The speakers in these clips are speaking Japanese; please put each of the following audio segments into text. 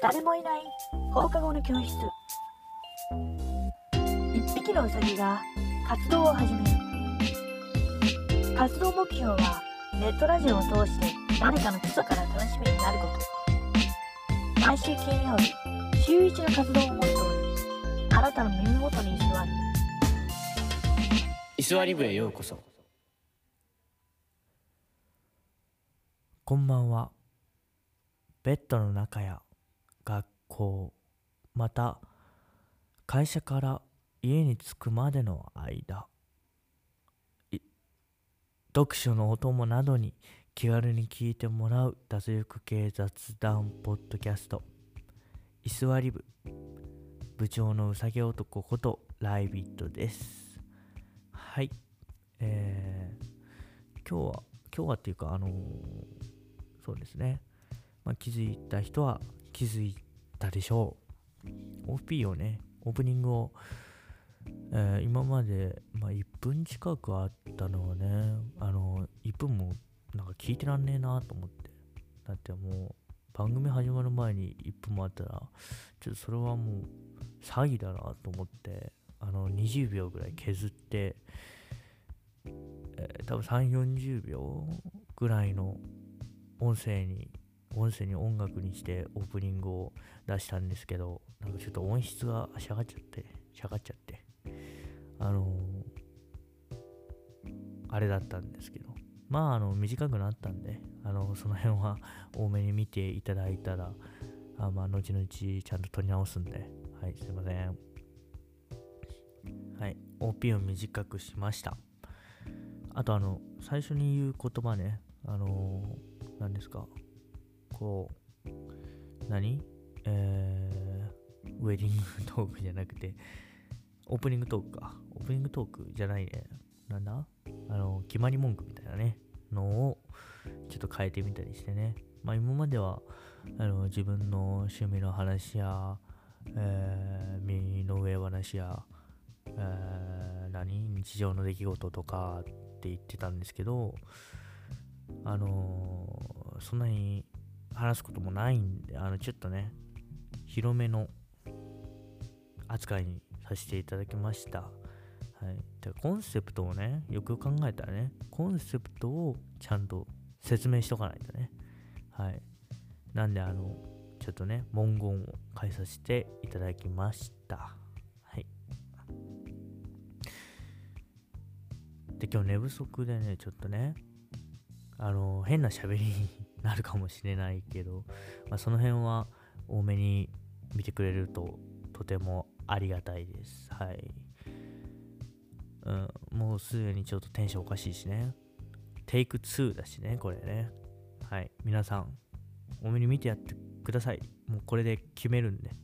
誰もいない放課後の教室。一匹のウサギが活動を始める。活動目標はネットラジオを通して誰かの基礎から楽しみになること。毎週金曜日週一の活動をモットーにあなたの耳元に居座る。居座り部へようこそ。こんばんは。ベッドの中や学校、また会社から家に着くまでの間、読書のお供などに気軽に聞いてもらう脱力系雑談ポッドキャスト、居座り部、部長のうさぎ男ことライビットです。はい。えー、今日は、今日はっていうか、あのーそうですね。まあ、気づいた人は気づいたでしょう。OP をね、オープニングを、えー今まで、まあ、1分近くあったのはね、あの、1分もなんか聞いてらんねえなと思って。だってもう、番組始まる前に1分もあったら、ちょっとそれはもう詐欺だなと思って、あの、20秒ぐらい削って、えー多分3、40秒ぐらいの音声に音声に音楽にしてオープニングを出したんですけどなんかちょっと音質がしゃがっちゃってしゃがっちゃって。あのーあれだったんですけど。まああの短くなったんであのその辺は 多めに見ていただいたらあまあ後々ちゃんと撮り直すんで。はいすいません。はい OP を短くしました。あとあの最初に言う言葉ね。あのー、何ですか？こう何？えー、ウェディングトークじゃなくてオープニングトークか。オープニングトークじゃないね。なんだ？あの決まり文句みたいなね。のをちょっと変えてみたりしてね。まあ今まではあの自分の趣味の話や、えー、身の上話や、えー、何？日常の出来事とかって言ってたんですけどあのーそんなに話すこともないんで、あの、ちょっとね、広めの扱いにさせていただきました。はい。でコンセプトをね、よく考えたらね、コンセプトをちゃんと説明しとかないとね。はい。なんで、あの、ちょっとね、文言を変えさせていただきました。はい。で、今日寝不足でね、ちょっとね、あの変な喋りなるかもしれないけど、まあ、その辺は多めに見てくれるととてもありがたいです。はい。うん、もうすでにちょっとテンションおかしいしね。テイク2だしね、これね。はい。皆さん、多めに見てやってください。もうこれで決めるんで。は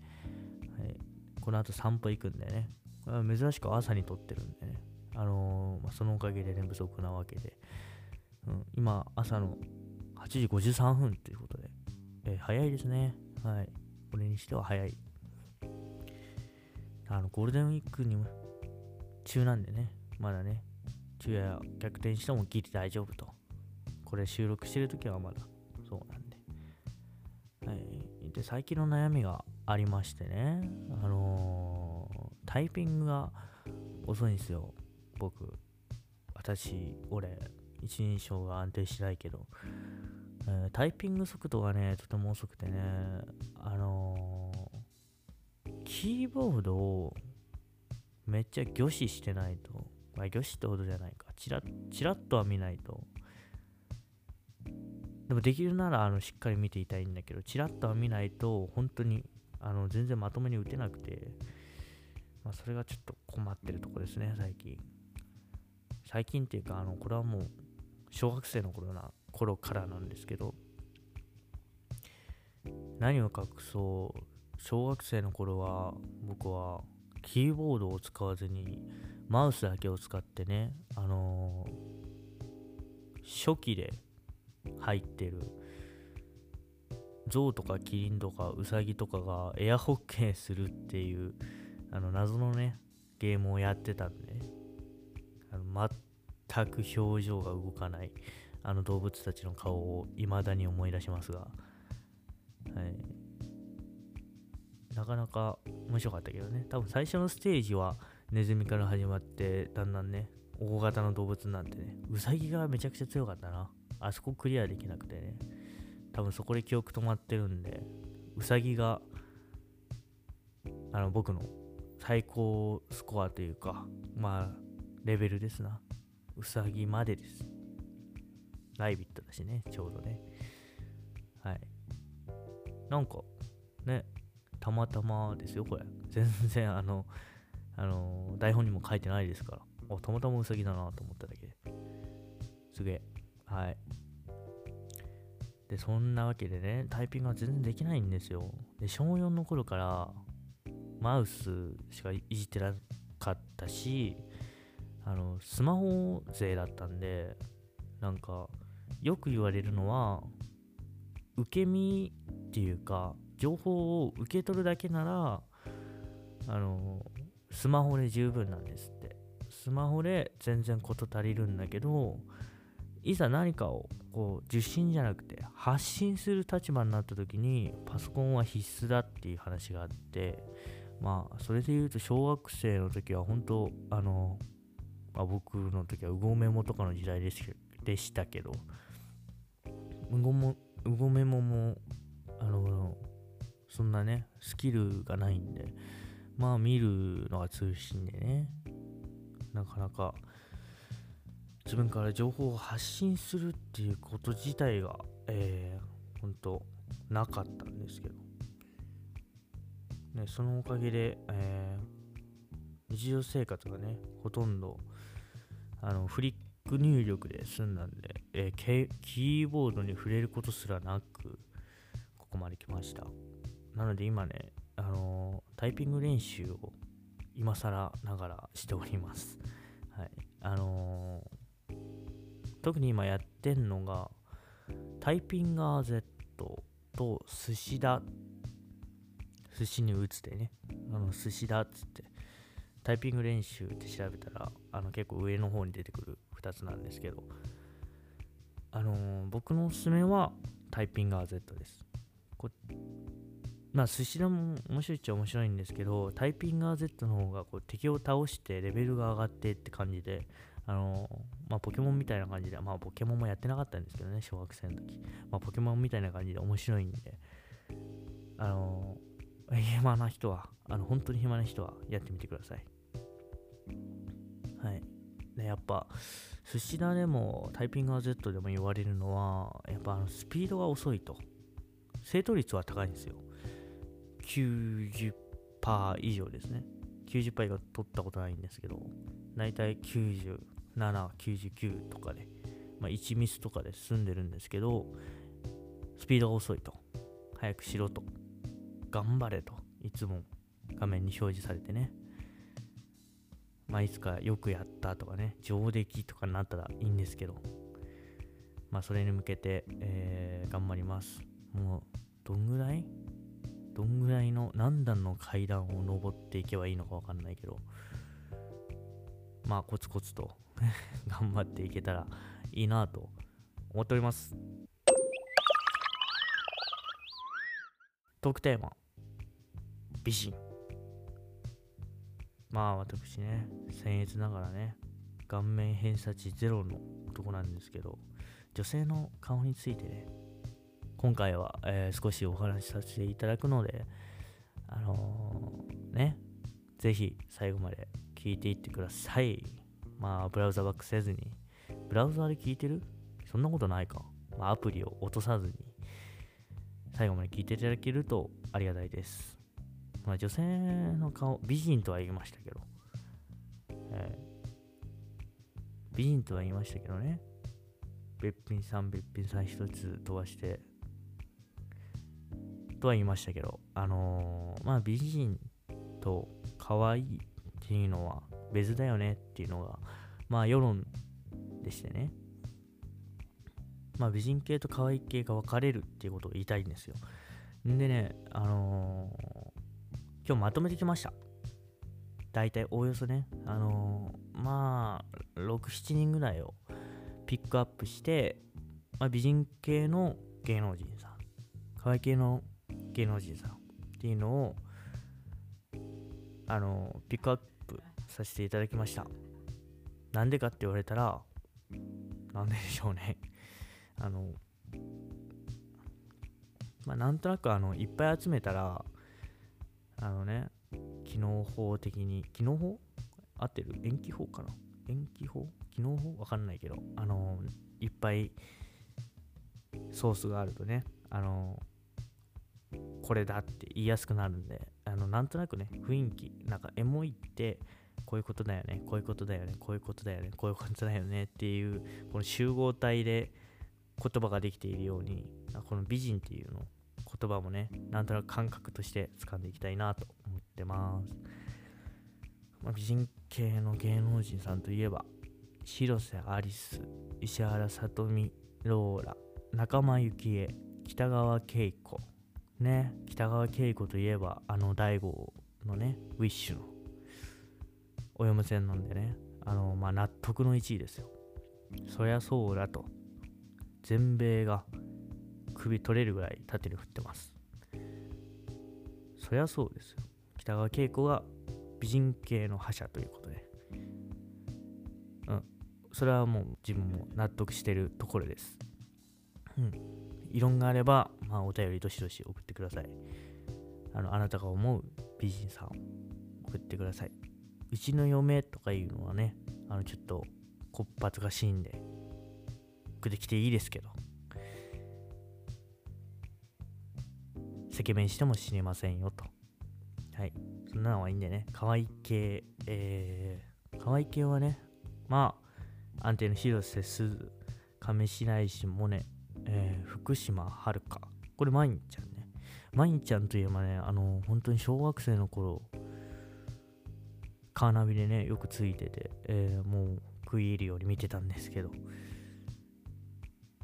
い。この後散歩行くんでね。珍しく朝に撮ってるんでね。あのーま、そのおかげで寝不足なわけで。うん、今、朝の8時53分ということで、えー早いですね。はい。これにしては早い。あの、ゴールデンウィークにも中なんでね、まだね、昼夜逆転しても聞いて大丈夫と。これ収録してるときはまだそうなんで。はい。で、最近の悩みがありましてね、あのータイピングが遅いんですよ、僕。私、俺、一人称が安定しないけど、えータイピング速度がね、とても遅くてね、あのーキーボードをめっちゃ凝視してないと、まあ、凝視ってほどじゃないか、チラッ、チラッとは見ないと、でもできるならあのしっかり見ていたいんだけど、チラッとは見ないと、本当にあの全然まともに打てなくて、まあ、それがちょっと困ってるとこですね、最近。最近っていうか、あのこれはもう小学生の頃な頃からなんですけど、何を隠そう、小学生の頃は僕はキーボードを使わずにマウスだけを使ってね、あのー初期で入ってる象とかキリンとかウサギとかがエアホッケーするっていうあの謎のねゲームをやってたんであの全く表情が動かないあの動物たちの顔を未だに思い出しますが、はい、なかなか面白かったけどね。多分最初のステージはネズミから始まってだんだんね大型の動物なんてねウサギがめちゃくちゃ強かったな。あそこクリアできなくてね。多分そこで記憶止まってるんでウサギがあの僕の最高スコアというかまあレベルですな。ウサギまでです。ライビットだしねちょうどね。はい。なんかねたまたまですよこれ。全然あのあの台本にも書いてないですから。おたまたまウサギだなと思っただけで。すげえ。はい。でそんなわけでねタイピングは全然できないんですよ。で小4の頃からマウスしかいじってなかったしあのスマホ勢だったんでなんかよく言われるのは受け身っていうか情報を受け取るだけならあのスマホで十分なんですって。スマホで全然事足りるんだけどいざ何かをこう受信じゃなくて発信する立場になった時にパソコンは必須だっていう話があってまあそれで言うと小学生の時は本当あの、まあ、僕の時はウゴメモとかの時代でしたけどウゴもウゴメモもあのそんなねスキルがないんでまあ見るのが通信でねなかなか自分から情報を発信するっていうこと自体が、えー、本当なかったんですけど、ね、そのおかげで、えー、日常生活がね、ほとんどあのフリック入力で済んだんで、えー、キーボードに触れることすらなく、ここまで来ました。なので今ね、あのー、タイピング練習を今更ながらしております。はい。あのー特に今やってんのが、タイピンガー Z と寿司だ。寿司に打つでね、あの寿司だっつって、タイピング練習って調べたら、あの結構上の方に出てくる2つなんですけど、あのー、僕のおすすめはタイピンガー Z です。こまあ、寿司だも面白いっちゃ面白いんですけど、タイピンガー Z の方がこう敵を倒してレベルが上がってって感じで、あのまあ、ポケモンみたいな感じで、まあ、ポケモンもやってなかったんですけどね、小学生の時。まあ、ポケモンみたいな感じで面白いんで、あの暇な人は、あの、本当に暇な人はやってみてください。はい。で、やっぱ、寿司だでもタイピングー Z でも言われるのは、やっぱあのスピードが遅いと。正答率は高いんですよ。90%以上ですね。90%以上取ったことないんですけど、大体97、99とかで、まあ、1ミスとかで済んでるんですけど、スピードが遅いと。早くしろと。頑張れと。いつも画面に表示されてね。まあ、いつかよくやったとかね、上出来とかになったらいいんですけど、まあ、それに向けて、えー、頑張ります。もう、どんぐらい？どんぐらいの何段の階段を登っていけばいいのかわかんないけど、まあ、コツコツと 頑張っていけたらいいなと思っております。トークテーマ、美人。まあ私ね、僭越ながらね、顔面偏差値ゼロの男なんですけど、女性の顔についてね、今回は、えー、少しお話しさせていただくので、あのー、ね、ぜひ最後まで聞いていってください。まあ、ブラウザバックせずに。ブラウザで聞いてる？そんなことないか。まあ、アプリを落とさずに、最後まで聞いていただけるとありがたいです。まあ、女性の顔、美人とは言いましたけど、えー、美人とは言いましたけどね、べっぴんさん、べっぴんさん一つ飛ばして、とは言いましたけど、あのー、まあ、美人と可愛いっていうのは別だよねっていうのが、まあ世論でしてね。まあ美人系と可愛い系が分かれるっていうことを言いたいんですよ。んでね、あのー、今日まとめてきました。大体おおよそね、あのー、まあ、6、7人ぐらいをピックアップして、まあ、美人系の芸能人さん、可愛い系の芸能人さんっていうのを、あのピックアップさせていただきました。なんでかって言われたらなんででしょうね。あのまあなんとなくあのいっぱい集めたらあのね機能法的に機能法？合ってる？延期法かな？延期法？機能法？わかんないけどあのいっぱいソースがあるとねあのこれだって言いやすくなるんであのなんとなくね雰囲気なんかエモいってこういうことだよねこういうことだよねこういうことだよねこういうことだよねっていうこの集合体で言葉ができているようにこの美人っていうの言葉もねなんとなく感覚として掴んでいきたいなと思ってます、まあ、美人系の芸能人さんといえば広瀬アリス石原さとみローラ仲間由紀恵北川景子。ね北川景子といえばあの大悟のねウィッシュのお嫁さんなんでねあのまあ納得の1位ですよ。そりゃそうだと。全米が首取れるぐらい縦に振ってます。そりゃそうですよ。北川景子が美人系の覇者ということで。うん。それはもう自分も納得してるところです。うん。異論があれば、まあ、お便りどしどし送ってください。あのあなたが思う美人さんを送ってください。うちの嫁とかいうのはねあのちょっとこっぱずかしいんで送ってきていいですけど。面しても死ねませんよと。はい。そんなのはいいんでね。可愛い系、えー、可愛い系はね、まあ、安定の広瀬すず、亀白石萌音、えー、福島遥これ、マインちゃんね。マインちゃんといえばね、あの、本当に小学生の頃、カーナビでね、よくついてて、えー、もう食い入るように見てたんですけど、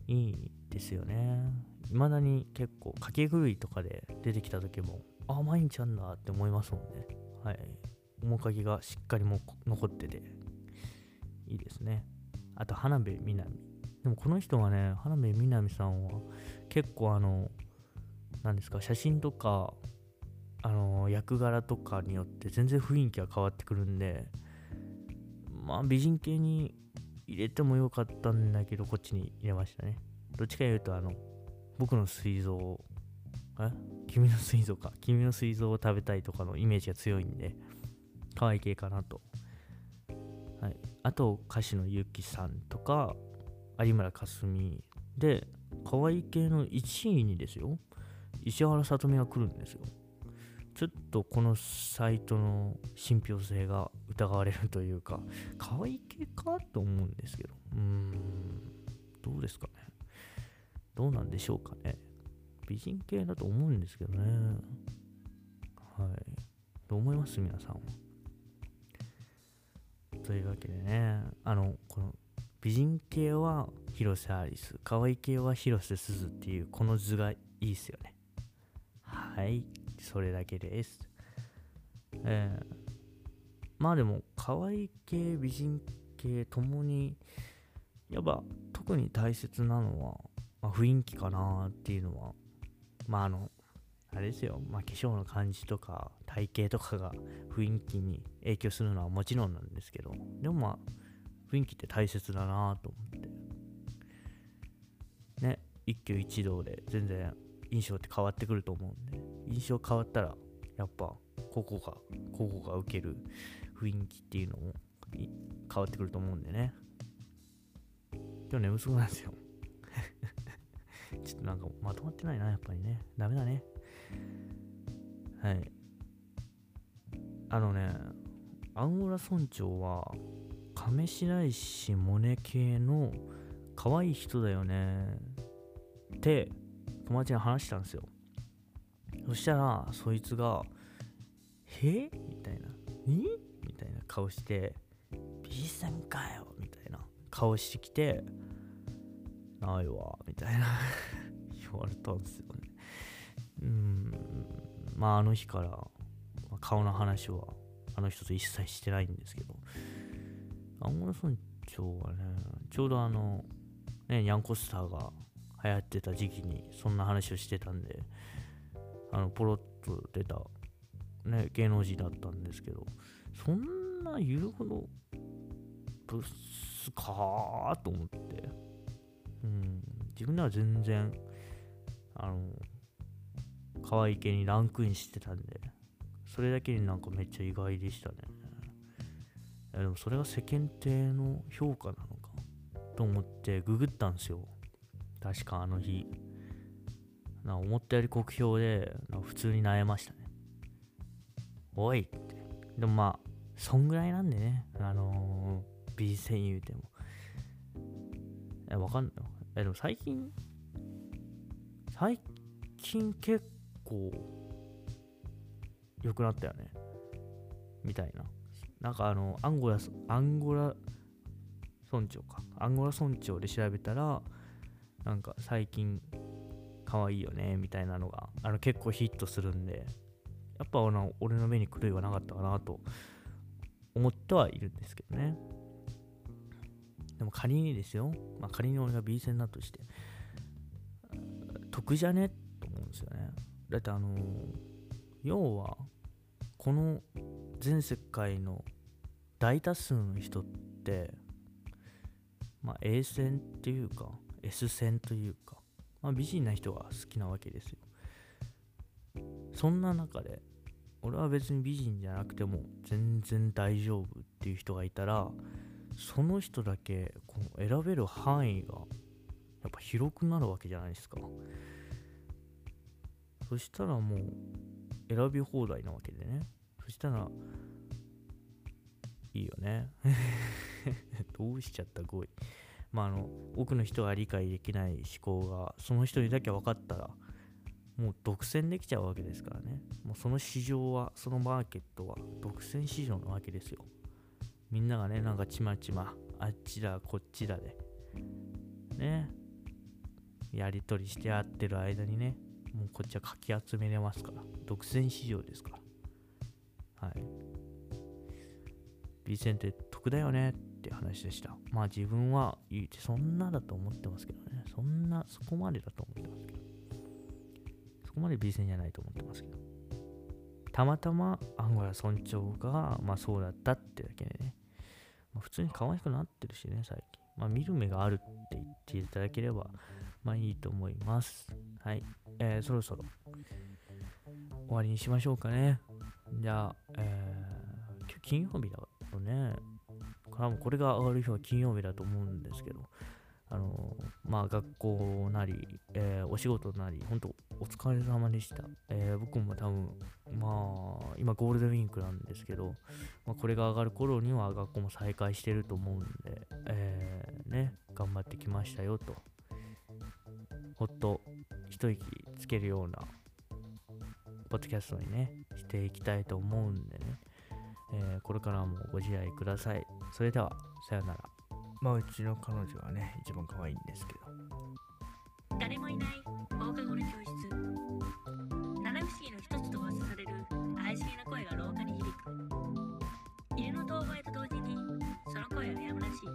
いいですよね。未だに結構、かけ狂いとかで出てきた時も、あ、毎日あんだって思いますもんね。はい。面影がしっかりも残ってて、いいですね。あと、花部みなみ。でもこの人はね、花部みなみさんは結構あの、何ですか、写真とか、あの、役柄とかによって全然雰囲気が変わってくるんで、まあ、美人系に入れてもよかったんだけど、こっちに入れましたね。どっちか言うと、あの、僕の膵臓え？君の膵臓か。君の膵臓を食べたいとかのイメージが強いんで可愛い系かなと、はい、あと歌手のゆきさんとか有村架純で可愛い系の1位にですよ。石原さとみが来るんですよ。ちょっとこのサイトの信憑性が疑われるというか可愛い系かと思うんですけど。うーんどうですかね。どうなんでしょうかね。美人系だと思うんですけどね。はい。どう思います皆さんは。というわけでね、あの、この美人系は広瀬アリス、可愛い系は広瀬すずっていうこの図がいいっすよね。はい。それだけです。えー、まあでも、可愛い系、美人系ともに、やっぱ特に大切なのは、まあ、雰囲気かなっていうのは、まああの、あれですよ、まあ、化粧の感じとか体型とかが雰囲気に影響するのはもちろんなんですけど、でもまあ、雰囲気って大切だなと思って。ね、一挙一動で全然印象って変わってくると思うんで、印象変わったら、やっぱ、ここが、ここが受ける雰囲気っていうのも変わってくると思うんでね。今日寝不足なんですよ。ちょっとなんかまとまってないな、やっぱりね。ダメだね。はい。あのね、アンゴラ村長は、亀白石萌音系の可愛い人だよね。って友達に話したんですよ。そしたら、そいつが、へ？みたいな。え？みたいな顔して、美人かよみたいな顔してきて、ないわ、みたいな。言われたんですよね。うん、まああの日から、ま、顔の話はあの人と一切してないんですけど、青森村長はね、ちょうどあの、ね、ニャンコスターが流行ってた時期にそんな話をしてたんで、あの、ポロッと出た、ね、芸能人だったんですけど、そんな言うほどブスかーと思って、うん、自分では全然、あの、可愛い系にランクインしてたんで、それだけになんかめっちゃ意外でしたね。いやでもそれが世間体の評価なのかと思ってググったんですよ。確かあの日。な思ったより酷評で普通に悩ましたね。おいって。でもまあ、そんぐらいなんでね。あのー、B 戦言うても。え、わかんない。え、でも最近、最近結構良くなったよね。みたいな。なんかあの、アンゴラ、アンゴラ村長か。アンゴラ村長で調べたら、なんか最近可愛いよねみたいなのがあの結構ヒットするんでやっぱあの俺の目に狂いはなかったかなと思ってはいるんですけどねも仮にですよ、まあ、仮に俺が B 戦だとして。得じゃね？と思うんですよね。だってあの要はこの全世界の大多数の人ってまあ A 戦っていうか S 戦というかまあ、美人な人が好きなわけですよ。そんな中で、俺は別に美人じゃなくても全然大丈夫っていう人がいたら、その人だけこの選べる範囲がやっぱ広くなるわけじゃないですか。そしたらもう選び放題なわけでね。そしたら、いいよね。どうしちゃった5位。まあ、あの多くの人が理解できない思考がその人にだけ分かったらもう独占できちゃうわけですからねもうその市場はそのマーケットは独占市場なわけですよみんながねなんかちまちまあっちだこっちだでねやり取りしてやってる間にねもうこっちはかき集めれますから独占市場ですからはい B 線って得だよねって話でした。まあ自分は言うてそんなだと思ってますけどね。そんな、そこまでだと思ってますけど。そこまで B 線じゃないと思ってますけど。たまたまアンゴラ村長が、まあそうだったってだけでね。通に可愛くなってるしね、最近。まあ見る目があるって言っていただければ、まあいいと思います。はい。えー、そろそろ終わりにしましょうかね。じゃあ、えー、今日金曜日だとね、多分これが上がる日は金曜日だと思うんですけど、あのまあ学校なり、えーお仕事なり、本当お疲れ様でした。えー僕も多分、まあ、今ゴールデンウィークなんですけど、まあ、これが上がる頃には学校も再開してると思うんで、えーね、頑張ってきましたよと。ほっと一息つけるような、ポッドキャストにね、していきたいと思うんでね。えこれからもご自愛ください。それでは、さよなら。まあ、うちの彼女はね、一番可愛いんですけど。誰もいない放課後の教室。七不思議の一つと噂される怪しげな声が廊下に響く。犬の遠吠えと同時にその声はやむなしい。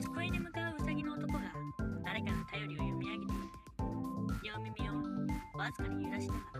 机に向かうウサギの男が誰かの頼りを読み上げている両耳をわずかに揺らしながら